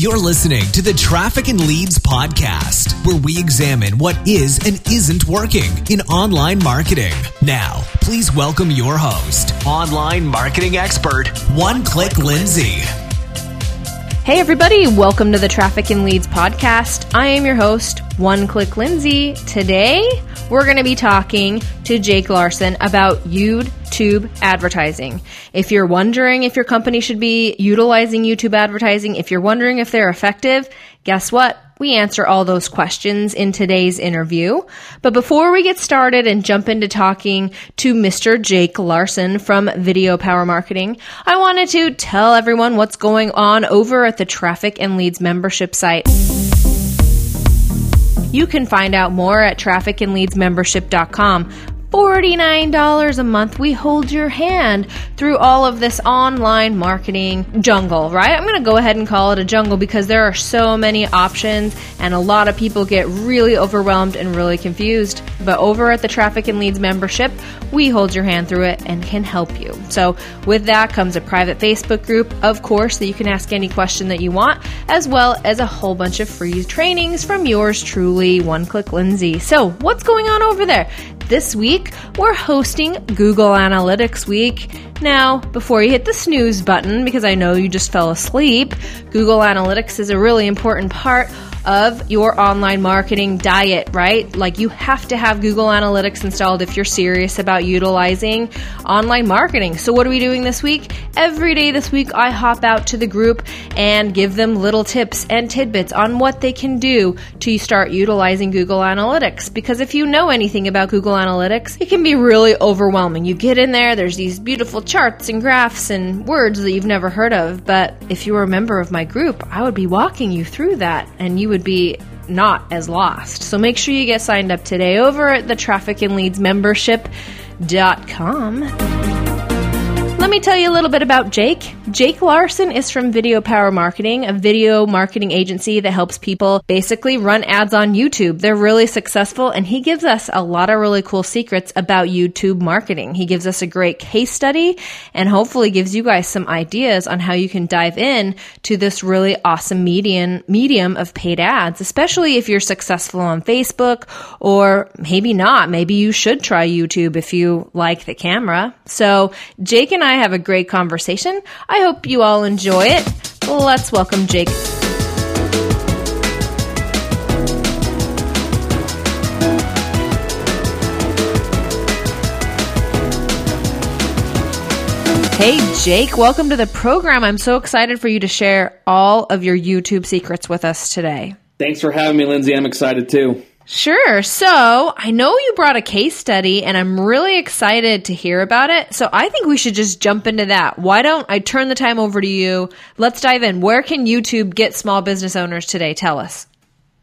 You're listening to the Traffic and Leads podcast, where we examine what is and isn't working in online marketing. Now, please welcome your host, online marketing expert, One Click Lindsay. Hey, everybody, welcome to the Traffic and Leads podcast. I am your host, One Click Lindsay. Today, we're going to be talking to Jake Larson about YouTube advertising. If you're wondering if your company should be utilizing YouTube advertising, if you're wondering if they're effective, guess what? We answer all those questions in today's interview. But before we get started and jump into talking to Mr. Jake Larson from Video Power Marketing, I wanted to tell everyone what's going on over at the Traffic and Leads membership site. You can find out more at trafficandleadsmembership.com. $49 a month, we hold your hand through all of this online marketing jungle, right? I'm going to go ahead and call it a jungle because there are so many options and a lot of people get really overwhelmed and really confused. But over at the Traffic and Leads membership, we hold your hand through it and can help you. So, with that comes a private Facebook group, of course, that you can ask any question that you want, as well as a whole bunch of free trainings from yours truly, One Click Lindsay. So, what's going on over there? This week, we're hosting Google Analytics Week. Now, before you hit the snooze button, because I know you just fell asleep, Google Analytics is a really important part of your online marketing diet, right? Like you have to have Google Analytics installed if you're serious about utilizing online marketing. So, what are we doing this week? Every day this week, I hop out to the group and give them little tips and tidbits on what they can do to start utilizing Google Analytics. Because if you know anything about Google Analytics, it can be really overwhelming. You get in there, there's these beautiful charts and graphs and words that you've never heard of. But if you were a member of my group, I would be walking you through that and you would be not as lost. So make sure you get signed up today over at the Traffic and Leads membership.com. Let me tell you a little bit about Jake. Jake Larson is from Video Power Marketing, a video marketing agency that helps people basically run ads on YouTube. They're really successful and he gives us a lot of really cool secrets about YouTube marketing. He gives us a great case study and hopefully gives you guys some ideas on how you can dive in to this really awesome medium medium of paid ads, especially if you're successful on Facebook or maybe not. Maybe you should try YouTube if you like the camera. So Jake and I have a great conversation. I hope you all enjoy it. Let's welcome Jake. Hey, Jake, welcome to the program. I'm so excited for you to share all of your YouTube secrets with us today. Thanks for having me, Lindsay. I'm excited too. Sure. So I know you brought a case study and I'm really excited to hear about it. So I think we should just jump into that. Why don't I turn the time over to you? Let's dive in. Where can YouTube get small business owners today? Tell us.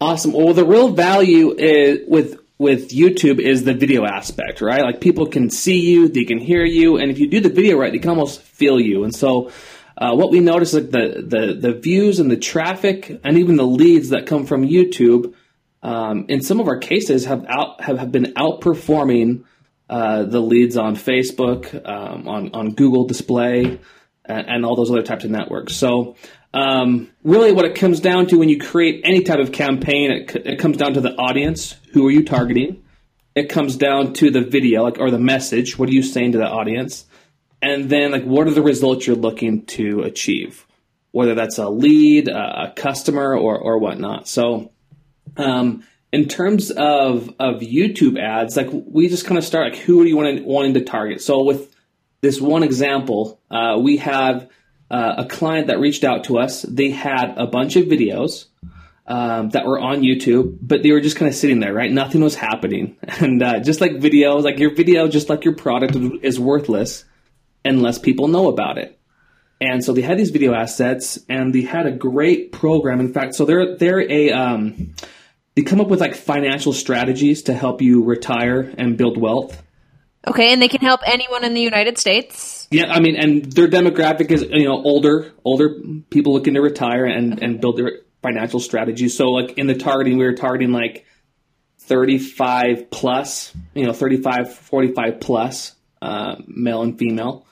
Awesome. Well, the real value is with with YouTube is the video aspect, right? Like people can see you, they can hear you, and if you do the video right, they can almost feel you. And so uh, what we notice like the, the the views and the traffic and even the leads that come from YouTube um, in some of our cases have out have, have been outperforming uh, the leads on Facebook, um, on on Google Display, and, and, all those other types of networks. So. Um, really, what it comes down to when you create any type of campaign, it, it comes down to the audience. Who are you targeting? It comes down to the video, like or the message. What are you saying to the audience? And then, like, what are the results you're looking to achieve? Whether that's a lead, a, a customer, or or whatnot. So, um, in terms of of YouTube ads, like we just kind of start like who are you wanting wanting to target? So with this one example, uh, we have uh, a client that reached out to us. They had a bunch of videos um, that were on YouTube, but they were just kind of sitting there, right? Nothing was happening, and uh, just like videos, like your video, just like your product is worthless unless people know about it. And so they had these video assets, and they had a great program. In fact, so they're they're a um, they come up with like financial strategies to help you retire and build wealth. Okay, and they can help anyone in the United States. Yeah, I mean, and their demographic is you know older, older people looking to retire and and build their financial strategies. So like in the targeting, we were targeting like 35 plus, you know, 35, 45 plus, uh, male and female,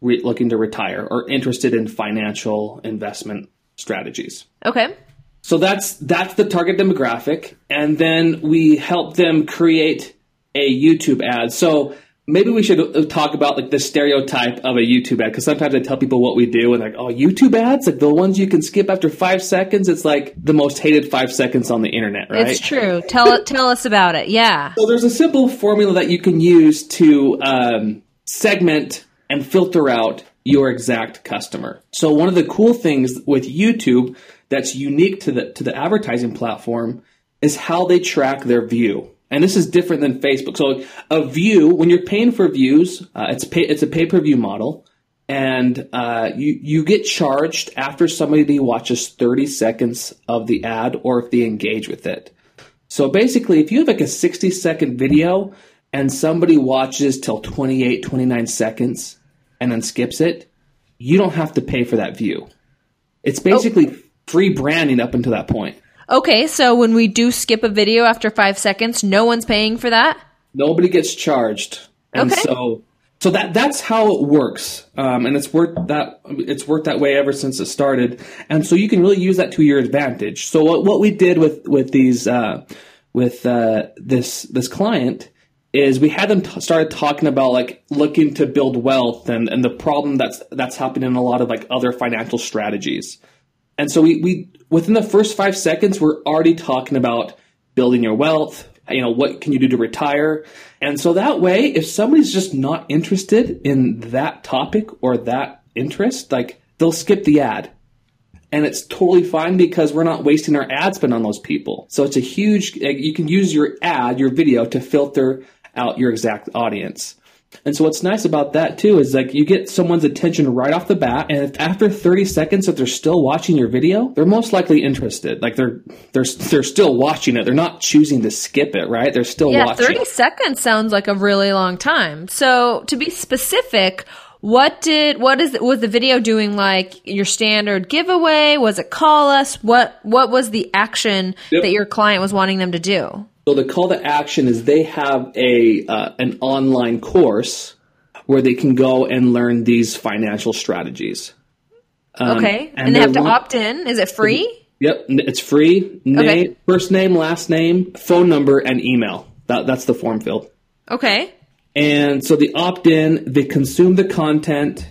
re- looking to retire or interested in financial investment strategies. Okay. So that's that's the target demographic, and then we help them create a YouTube ad. So maybe we should uh, talk about like the stereotype of a YouTube ad because sometimes I tell people what we do and like, oh, YouTube ads, like the ones you can skip after five seconds. It's like the most hated five seconds on the internet, right? It's true. Tell tell us about it. Yeah. So there's a simple formula that you can use to um, segment and filter out your exact customer. So one of the cool things with YouTube that's unique to the to the advertising platform is how they track their view. And this is different than Facebook. So a view, when you're paying for views, uh, it's pay, it's a pay per view model, and uh, you you get charged after somebody watches 30 seconds of the ad or if they engage with it. So basically, if you have like a 60 second video and somebody watches till 28, 29 seconds and then skips it, you don't have to pay for that view. It's basically oh. Free branding up until that point. Okay, so when we do skip a video after five seconds, no one's paying for that. Nobody gets charged, and okay. so so that that's how it works, um, and it's worked that it's worked that way ever since it started, and so you can really use that to your advantage. So what what we did with with these uh, with uh, this this client is we had them t- started talking about like looking to build wealth and and the problem that's that's happening in a lot of like other financial strategies. And so we, we within the first five seconds, we're already talking about building your wealth. You know, what can you do to retire? And so that way, if somebody's just not interested in that topic or that interest, like they'll skip the ad. And it's totally fine because we're not wasting our ad spend on those people. So it's a huge, you can use your ad, your video to filter out your exact audience. And so what's nice about that too is like you get someone's attention right off the bat, and if after 30 seconds, if they're still watching your video, they're most likely interested. Like they're they're they're still watching it. They're not choosing to skip it, right? They're still yeah, watching. 30 seconds sounds like a really long time. So to be specific, what did what is was the video doing like your standard giveaway? Was it call us? What what was the action yep. that your client was wanting them to do? So the call to action is they have a uh, an online course where they can go and learn these financial strategies. Um, okay, and, and they have to opt in. Is it free? Yep, it's free. Name, okay. First name, last name, phone number, and email. That, that's the form field. Okay. And so the opt in, they consume the content,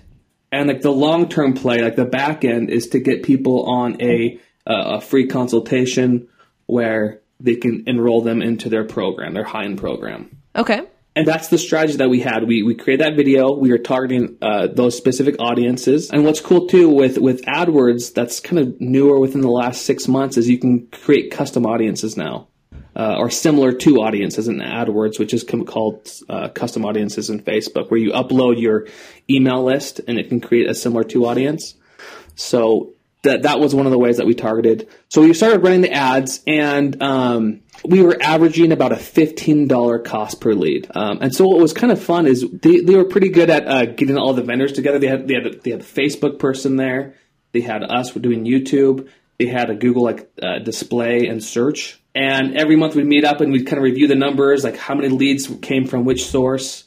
and like the long term play, like the back end, is to get people on a uh, a free consultation where they can enroll them into their program, their high end program. Okay. And that's the strategy that we had. We we created that video. We were targeting uh, those specific audiences. And what's cool too with with AdWords, that's kind of newer within the last six months, is you can create custom audiences now, uh, or similar to audiences in AdWords, which is called uh, custom audiences in Facebook, where you upload your email list and it can create a similar to audience. So that that was one of the ways that we targeted. So we started running the ads, and um, we were averaging about a fifteen dollar cost per lead. Um, and so what was kind of fun is they, they were pretty good at uh, getting all the vendors together. They had they had a, they had a Facebook person there. They had us doing YouTube. They had a Google like uh, display and search. And every month we'd meet up and we'd kind of review the numbers, like how many leads came from which source.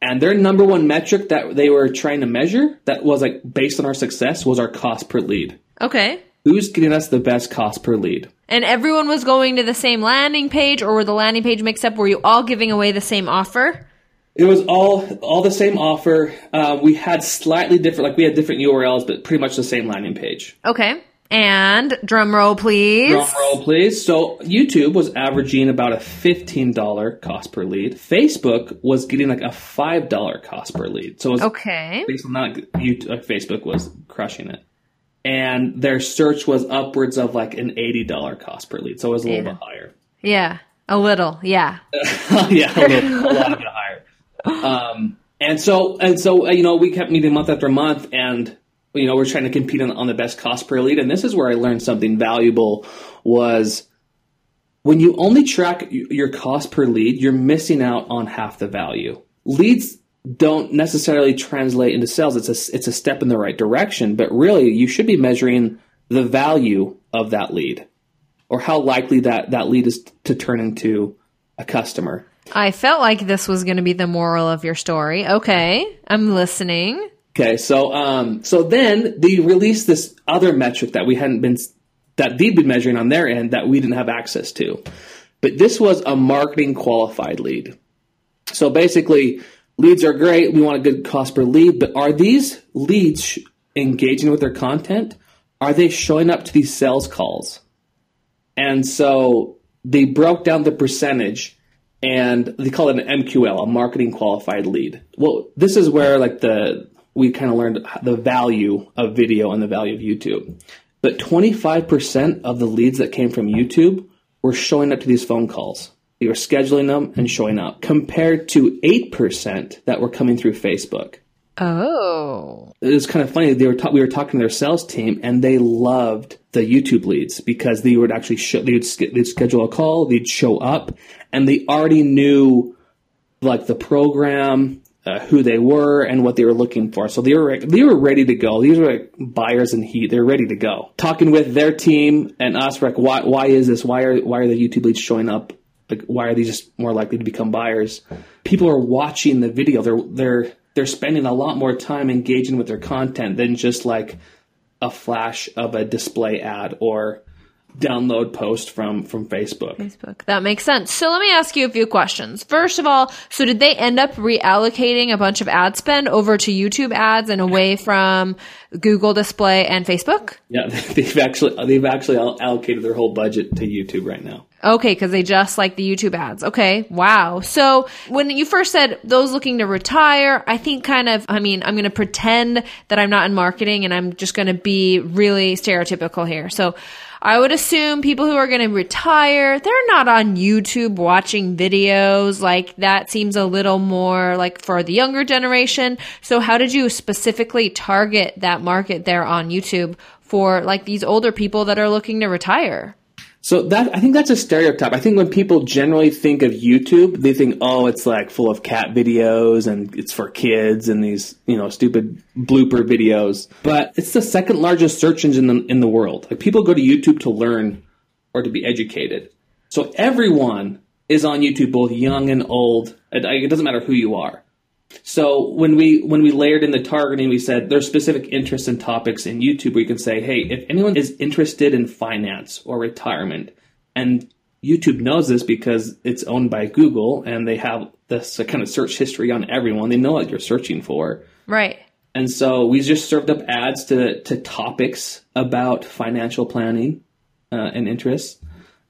And their number one metric that they were trying to measure that was like based on our success was our cost per lead. Okay. Who's getting us the best cost per lead? And everyone was going to the same landing page, or were the landing page mixed up? Were you all giving away the same offer? It was all all the same offer. Uh, we had slightly different, like we had different URLs, but pretty much the same landing page. Okay. And drum roll, please. Drum roll, please. So YouTube was averaging about a fifteen dollar cost per lead. Facebook was getting like a five dollar cost per lead. So it was okay. Based on that, YouTube, Facebook was crushing it and their search was upwards of like an eighty dollar cost per lead, so it was a little yeah. bit higher. Yeah, a little, yeah, yeah, a, little, a lot bit higher. Um, and so and so, uh, you know, we kept meeting month after month, and you know, we're trying to compete on, on the best cost per lead. And this is where I learned something valuable was when you only track your cost per lead, you're missing out on half the value. Leads don't necessarily translate into sales. It's a it's a step in the right direction, but really you should be measuring the value of that lead or how likely that that lead is to turn into a customer. I felt like this was going to be the moral of your story. Okay, I'm listening. Okay, so um, so then they released this other metric that we hadn't been that they'd been measuring on their end that we didn't have access to. But this was a marketing qualified lead. So basically, leads are great. We want a good cost per lead, but are these leads engaging with their content? Are they showing up to these sales calls? And so they broke down the percentage and they call it an MQL, a marketing qualified lead. Well, this is where like the we kind of learned the value of video and the value of YouTube. But 25% of the leads that came from YouTube were showing up to these phone calls. They were scheduling them and showing up compared to 8% that were coming through Facebook. Oh. It was kind of funny. They were ta- we were talking to their sales team and they loved the YouTube leads because they would actually show, they would they'd schedule a call, they'd show up and they already knew like the program, uh, who they were and what they were looking for. So they were they were ready to go. These were like buyers in heat. They're ready to go. Talking with their team and us, like why why is this? Why are why are the YouTube leads showing up? Like why are these just more likely to become buyers? People are watching the video. They're they're they're spending a lot more time engaging with their content than just like a flash of a display ad or download post from from Facebook. Facebook. That makes sense. So let me ask you a few questions. First of all, so did they end up reallocating a bunch of ad spend over to YouTube ads and away from Google Display and Facebook? Yeah, they've actually they've actually allocated their whole budget to YouTube right now. Okay, because they just like the YouTube ads. Okay, wow. So when you first said those looking to retire, I think kind of, I mean, I'm going to pretend that I'm not in marketing and I'm just going to be really stereotypical here. So I would assume people who are going to retire, they're not on YouTube watching videos. Like that seems a little more like for the younger generation. So how did you specifically target that market there on YouTube for like these older people that are looking to retire? So that I think that's a stereotype. I think when people generally think of YouTube, they think, oh, it's like full of cat videos and it's for kids and these you know stupid blooper videos. But it's the second largest search engine in the, in the world. Like people go to YouTube to learn or to be educated. So everyone is on YouTube, both young and old. It, it doesn't matter who you are. So when we when we layered in the targeting, we said there's specific interests and topics in YouTube where you can say, hey, if anyone is interested in finance or retirement, and YouTube knows this because it's owned by Google and they have this kind of search history on everyone. They know what you're searching for. Right. And so we just served up ads to to topics about financial planning uh, and interests.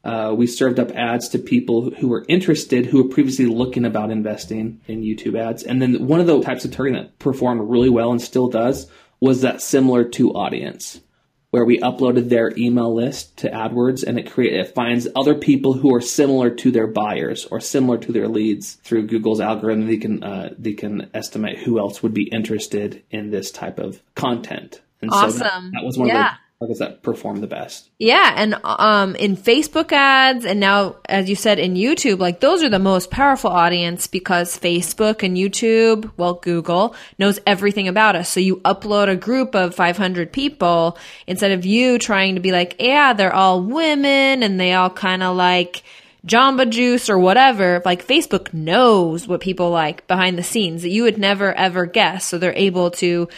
Uh, we served up ads to people who were interested, who were previously looking about investing in YouTube ads. And then one of the types of targeting that performed really well and still does was that similar to audience, where we uploaded their email list to AdWords and it create, it finds other people who are similar to their buyers or similar to their leads through Google's algorithm. They can uh, they can estimate who else would be interested in this type of content. And awesome. So that, that was one yeah. of the does that perform the best? Yeah, and um, in Facebook ads, and now as you said in YouTube, like those are the most powerful audience because Facebook and YouTube, well, Google knows everything about us. So you upload a group of 500 people instead of you trying to be like, yeah, they're all women and they all kind of like. Jamba Juice or whatever, like Facebook knows what people like behind the scenes that you would never ever guess. So they're able to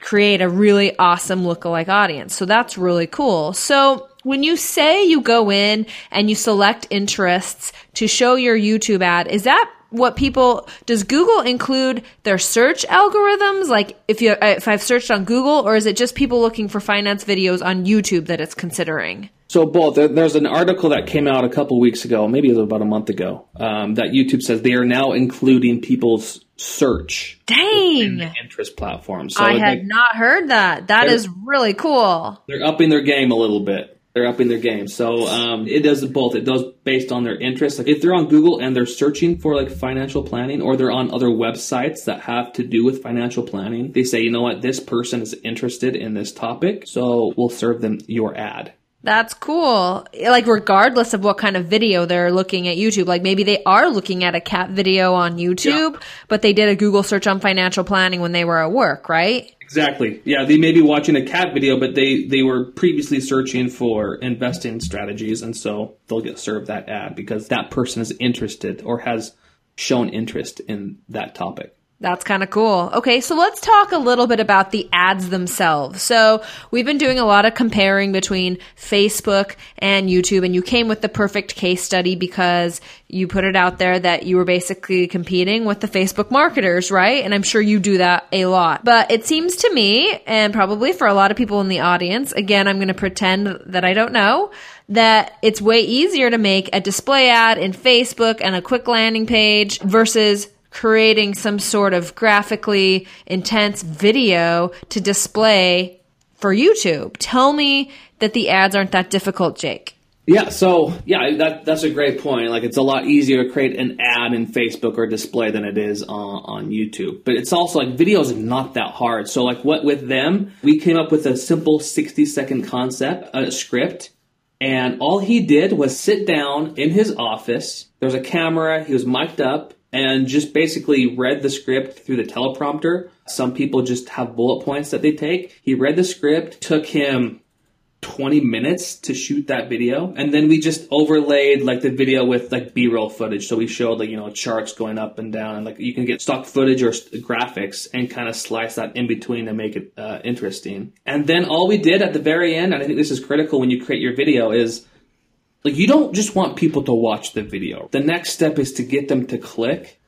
create a really awesome lookalike audience. So that's really cool. So when you say you go in and you select interests to show your YouTube ad, is that what people does Google include their search algorithms? Like if you if I've searched on Google, or is it just people looking for finance videos on YouTube that it's considering? So both. There's an article that came out a couple weeks ago, maybe it was about a month ago, um, that YouTube says they are now including people's search. Dang. The interest platform. So I had not heard that. That is really cool. They're upping their game a little bit. They're upping their game. So um, it does both. It does based on their interest. Like if they're on Google and they're searching for like financial planning, or they're on other websites that have to do with financial planning, they say, you know what, this person is interested in this topic, so we'll serve them your ad. That's cool. Like, regardless of what kind of video they're looking at YouTube, like maybe they are looking at a cat video on YouTube, yeah. but they did a Google search on financial planning when they were at work, right? Exactly. Yeah, they may be watching a cat video, but they, they were previously searching for investing strategies, and so they'll get served that ad because that person is interested or has shown interest in that topic. That's kind of cool. Okay, so let's talk a little bit about the ads themselves. So, we've been doing a lot of comparing between Facebook and YouTube, and you came with the perfect case study because you put it out there that you were basically competing with the Facebook marketers, right? And I'm sure you do that a lot. But it seems to me, and probably for a lot of people in the audience, again, I'm going to pretend that I don't know, that it's way easier to make a display ad in Facebook and a quick landing page versus creating some sort of graphically intense video to display for YouTube. Tell me that the ads aren't that difficult, Jake. Yeah, so yeah, that that's a great point. Like it's a lot easier to create an ad in Facebook or display than it is on, on YouTube. But it's also like videos are not that hard. So like what with them, we came up with a simple 60 second concept, a script, and all he did was sit down in his office. There was a camera, he was mic'd up, and just basically read the script through the teleprompter. Some people just have bullet points that they take. He read the script, took him 20 minutes to shoot that video and then we just overlaid like the video with like b-roll footage so we showed like you know charts going up and down and like you can get stock footage or graphics and kind of slice that in between to make it uh, interesting and then all we did at the very end and i think this is critical when you create your video is like you don't just want people to watch the video. The next step is to get them to click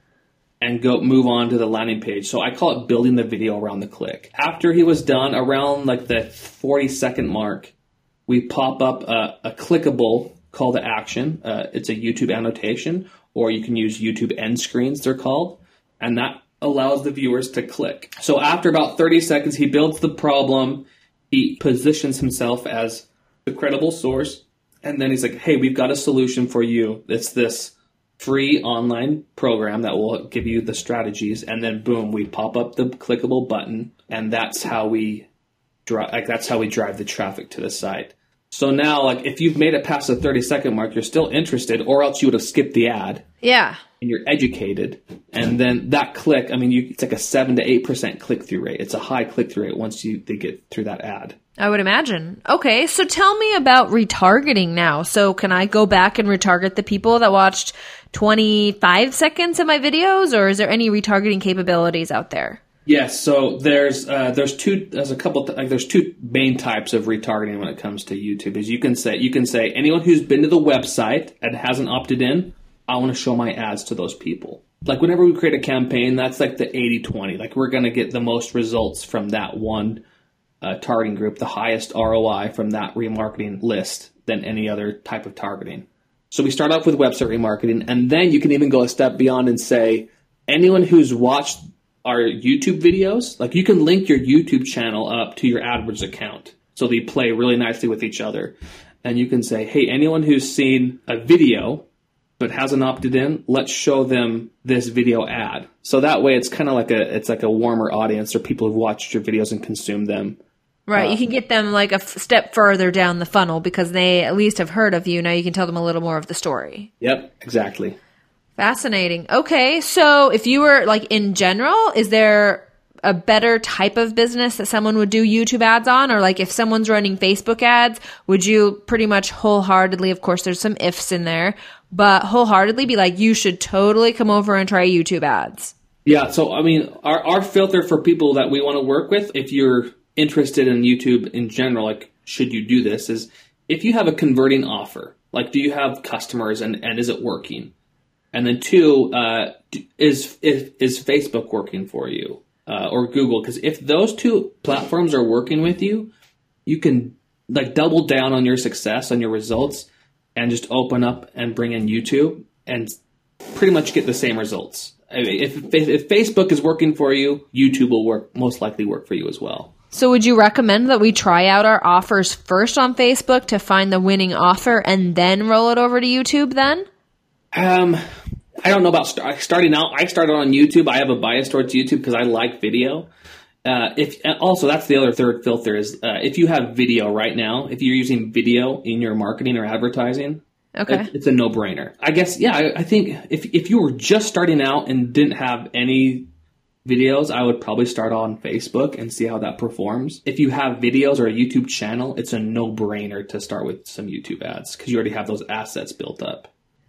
and go move on to the landing page. So I call it building the video around the click. After he was done, around like the 40 second mark, we pop up a, a clickable call to action. Uh, it's a YouTube annotation, or you can use YouTube end screens, they're called, and that allows the viewers to click. So after about 30 seconds, he builds the problem, he positions himself as the credible source, and then he's like, hey, we've got a solution for you. It's this free online program that will give you the strategies. And then boom, we pop up the clickable button, and that's how we drive. Like that's how we drive the traffic to the site. So now, like, if you've made it past the 30 second mark, you're still interested, or else you would have skipped the ad. Yeah. And you're educated. And then that click, I mean, you, it's like a 7 to 8% click through rate. It's a high click through rate once you they get through that ad. I would imagine. Okay, so tell me about retargeting now. So can I go back and retarget the people that watched 25 seconds of my videos or is there any retargeting capabilities out there? Yes, so there's uh, there's two there's a couple like there's two main types of retargeting when it comes to YouTube. Is you can say you can say anyone who's been to the website and hasn't opted in, I want to show my ads to those people. Like whenever we create a campaign, that's like the 80-20. Like we're going to get the most results from that one uh, targeting group, the highest ROI from that remarketing list than any other type of targeting. So we start off with website remarketing, and then you can even go a step beyond and say anyone who's watched our YouTube videos, like you can link your YouTube channel up to your AdWords account. So they play really nicely with each other. And you can say, hey, anyone who's seen a video but hasn't opted in, let's show them this video ad. So that way it's kind of like a it's like a warmer audience or people who've watched your videos and consumed them. Right, uh, you can get them like a f- step further down the funnel because they at least have heard of you. Now you can tell them a little more of the story. Yep, exactly. Fascinating. Okay, so if you were like in general, is there a better type of business that someone would do YouTube ads on? Or like if someone's running Facebook ads, would you pretty much wholeheartedly, of course, there's some ifs in there, but wholeheartedly be like, you should totally come over and try YouTube ads? Yeah, so I mean, our, our filter for people that we want to work with, if you're interested in YouTube in general, like should you do this, is if you have a converting offer, like do you have customers and, and is it working? And then two, uh, is, is, is Facebook working for you uh, or Google? Because if those two platforms are working with you, you can like double down on your success on your results and just open up and bring in YouTube and pretty much get the same results. I mean, if, if Facebook is working for you, YouTube will work most likely work for you as well. So, would you recommend that we try out our offers first on Facebook to find the winning offer and then roll it over to YouTube then? Um, I don't know about start, starting out. I started on YouTube. I have a bias towards YouTube because I like video. Uh, if also that's the other third filter is uh, if you have video right now, if you're using video in your marketing or advertising, okay, it, it's a no brainer. I guess yeah. I, I think if if you were just starting out and didn't have any videos, I would probably start on Facebook and see how that performs. If you have videos or a YouTube channel, it's a no brainer to start with some YouTube ads because you already have those assets built up.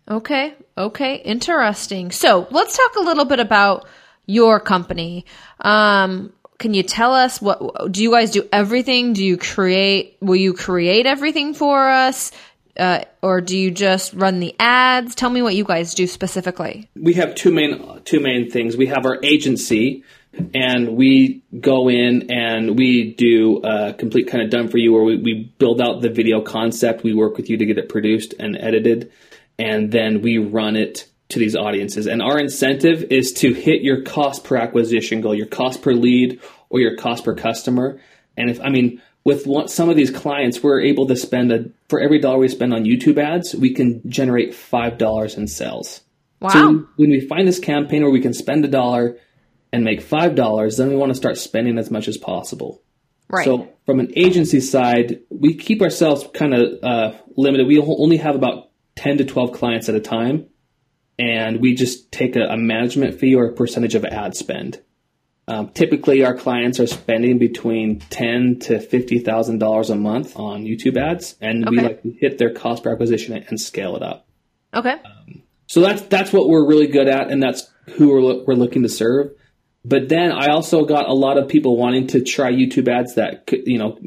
Okay, okay, interesting. So let's talk a little bit about your company. Um, can you tell us what do you guys do everything? Do you create will you create everything for us? Uh, or do you just run the ads? Tell me what you guys do specifically. We have two main two main things. We have our agency, and we go in and we do a complete kind of done for you, where we, we build out the video concept. We work with you to get it produced and edited, and then we run it to these audiences. And our incentive is to hit your cost per acquisition goal, your cost per lead, or your cost per customer. And if I mean with one, some of these clients, we're able to spend a for every dollar we spend on YouTube ads, we can generate five dollars in sales. Wow! So when we find this campaign where we can spend a dollar and make five dollars, then we want to start spending as much as possible. Right. So from an agency side, we keep ourselves kind of uh, limited. We only have about ten to twelve clients at a time, and we just take a, a management fee or a percentage of ad spend. Um, typically, our clients are spending between ten to fifty thousand dollars a month on YouTube ads, and we like to hit their cost per acquisition and scale it up. Okay. So that's that's what we're really good at, and that's who we're lo- we're looking to serve. But then I also got a lot of people wanting to try YouTube ads that could, you know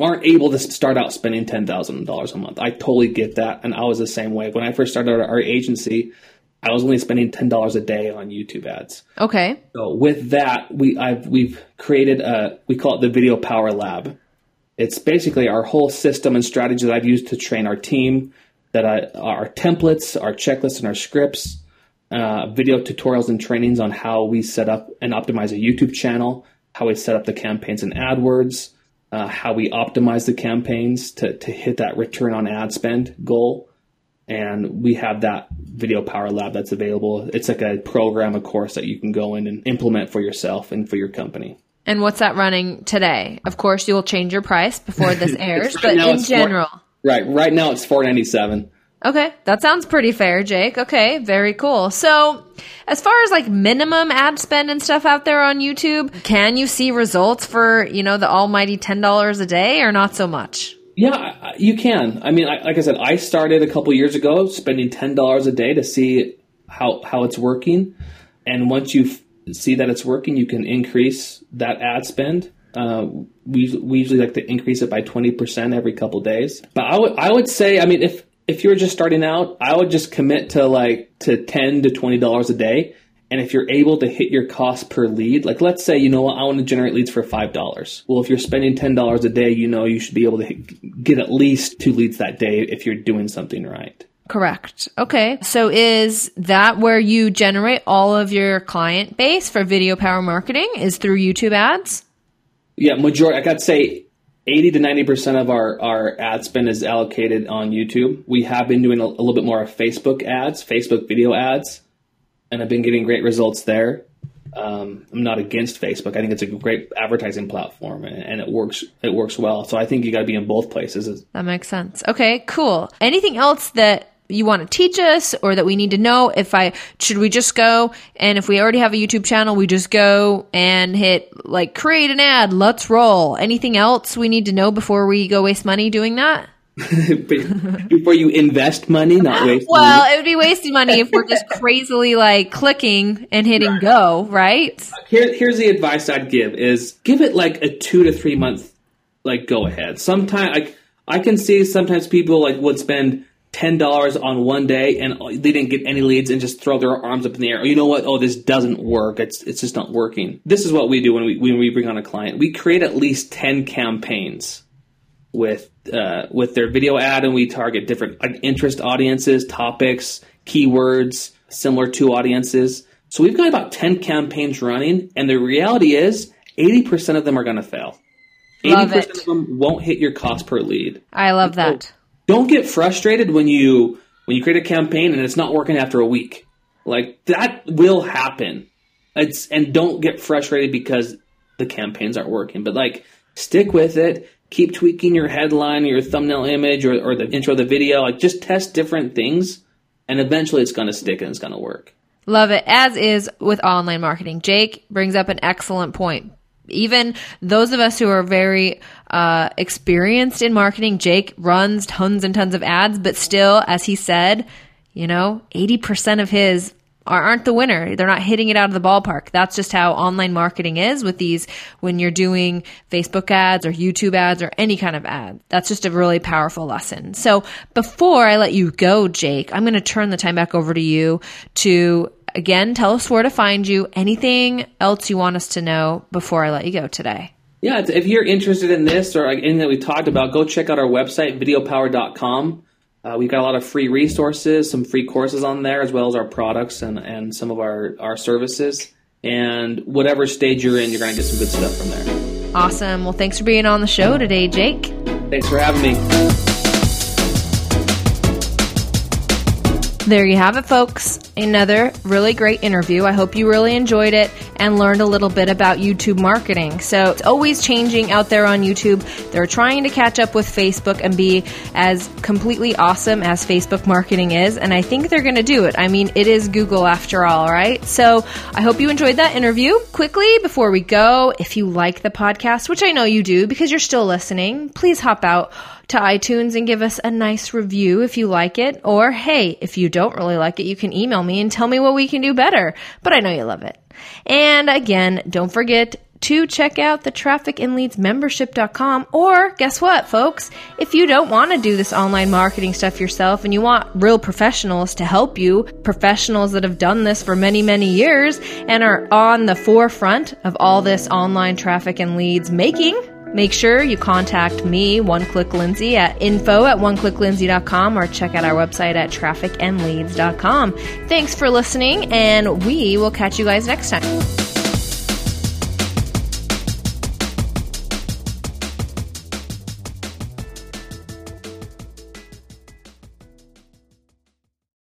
aren't able to start out spending ten thousand dollars a month. I totally get that, and I was the same way when I first started our agency. I was only spending ten dollars a day on YouTube ads. Okay. So with that, we I've we've created a we call it the Video Power Lab. It's basically our whole system and strategy that I've used to train our team, that I, our templates, our checklists, and our scripts, uh, video tutorials and trainings on how we set up and optimize a YouTube channel, how we set up the campaigns in AdWords, uh, how we optimize the campaigns to, to hit that return on ad spend goal. And we have that Video Power Lab that's available. It's like a program, a course that you can go in and implement for yourself and for your company. And what's that running today? Of course, you will change your price before this airs, Right but in it's four- general. Right. Right now it's four ninety seven. Okay, that sounds pretty fair, Jake. Okay, very cool. So, as far as like minimum ad spend and stuff out there on YouTube, can you see results for, you know, the almighty $10 a day or not so much? Yeah, you can. I mean, I, like I said, I started a couple years ago spending ten dollars a day to see how how it's working, and once you f- see that it's working, you can increase that ad spend. Uh, we we usually like to increase it by twenty percent every couple days. But I would I would say, I mean, if if you're just starting out, I would just commit to like to ten to twenty dollars a day. And if you're able to hit your cost per lead, like let's say, you know what, I want to generate leads for $5. Well, if you're spending $10 a day, you know you should be able to hit, get at least two leads that day if you're doing something right. Correct. Okay. So is that where you generate all of your client base for video power marketing is through YouTube ads? Yeah, majority, I got to say 80 to 90% of our, our ad spend is allocated on YouTube. We have been doing a, a little bit more of Facebook ads, Facebook video ads, and I've been getting great results there. Um, I'm not against Facebook. I think it's a great advertising platform and, and it works, it works well. So I think you got to be in both places. That makes sense. Okay, cool. Anything else that you want to teach us or that we need to know if I should we just go and if we already have a YouTube channel, we just go and hit like create an ad, let's roll. Anything else we need to know before we go waste money doing that? Before you invest money, not waste money. Well, it would be wasting money if we're just crazily like clicking and hitting go, right? Here, here's the advice I'd give: is give it like a two to three month like go ahead. Sometimes like I can see sometimes people like would spend ten dollars on one day and they didn't get any leads and just throw their arms up in the air. Oh, you know what? Oh, this doesn't work. It's it's just not working. This is what we do when we when we bring on a client. We create at least ten campaigns with uh, with their video ad, and we target different like, interest audiences, topics, keywords, similar to audiences. So we've got about ten campaigns running, and the reality is, eighty percent of them are going to fail. Eighty Love percent it. of them won't hit your cost per lead. I love that. Don't get frustrated when you when you create a campaign and it's not working after a week. Like that will happen. It's and don't get frustrated because the campaigns aren't working. But like stick with it. Keep tweaking your headline, your thumbnail image, or, or the intro of the video. Like just test different things, and eventually it's going to stick and it's going to work. Love it, as is with online marketing. Jake brings up an excellent point. Even those of us who are very uh, experienced in marketing, Jake runs tons and tons of ads, but still, as he said, you know, 80% of his aren't the winner. They're not hitting it out of the ballpark. That's just how online marketing is with these when you're doing Facebook ads or YouTube ads or any kind of ad. That's just a really powerful lesson. So before I let you go, Jake, I'm going to turn the time back over to you to again tell us where to find you. Anything else you want us to know before I let you go today? Yeah, if you're interested in this or anything that we talked about, go check out our website, videopower.com. Uh, we've got a lot of free resources, some free courses on there, as well as our products and, and some of our, our services. And whatever stage you're in, you're going to get some good stuff from there. Awesome. Well, thanks for being on the show today, Jake. Thanks for having me. There you have it, folks. Another really great interview. I hope you really enjoyed it and learned a little bit about YouTube marketing. So it's always changing out there on YouTube. They're trying to catch up with Facebook and be as completely awesome as Facebook marketing is. And I think they're going to do it. I mean, it is Google after all, right? So I hope you enjoyed that interview. Quickly, before we go, if you like the podcast, which I know you do because you're still listening, please hop out to iTunes and give us a nice review if you like it. Or hey, if you don't really like it, you can email me and tell me what we can do better. But I know you love it. And again, don't forget to check out the trafficandleadsmembership.com or guess what folks if you don't want to do this online marketing stuff yourself and you want real professionals to help you professionals that have done this for many many years and are on the forefront of all this online traffic and leads making Make sure you contact me, One Click Lindsay, at info at oneclicklindsay.com or check out our website at trafficandleads.com. Thanks for listening, and we will catch you guys next time.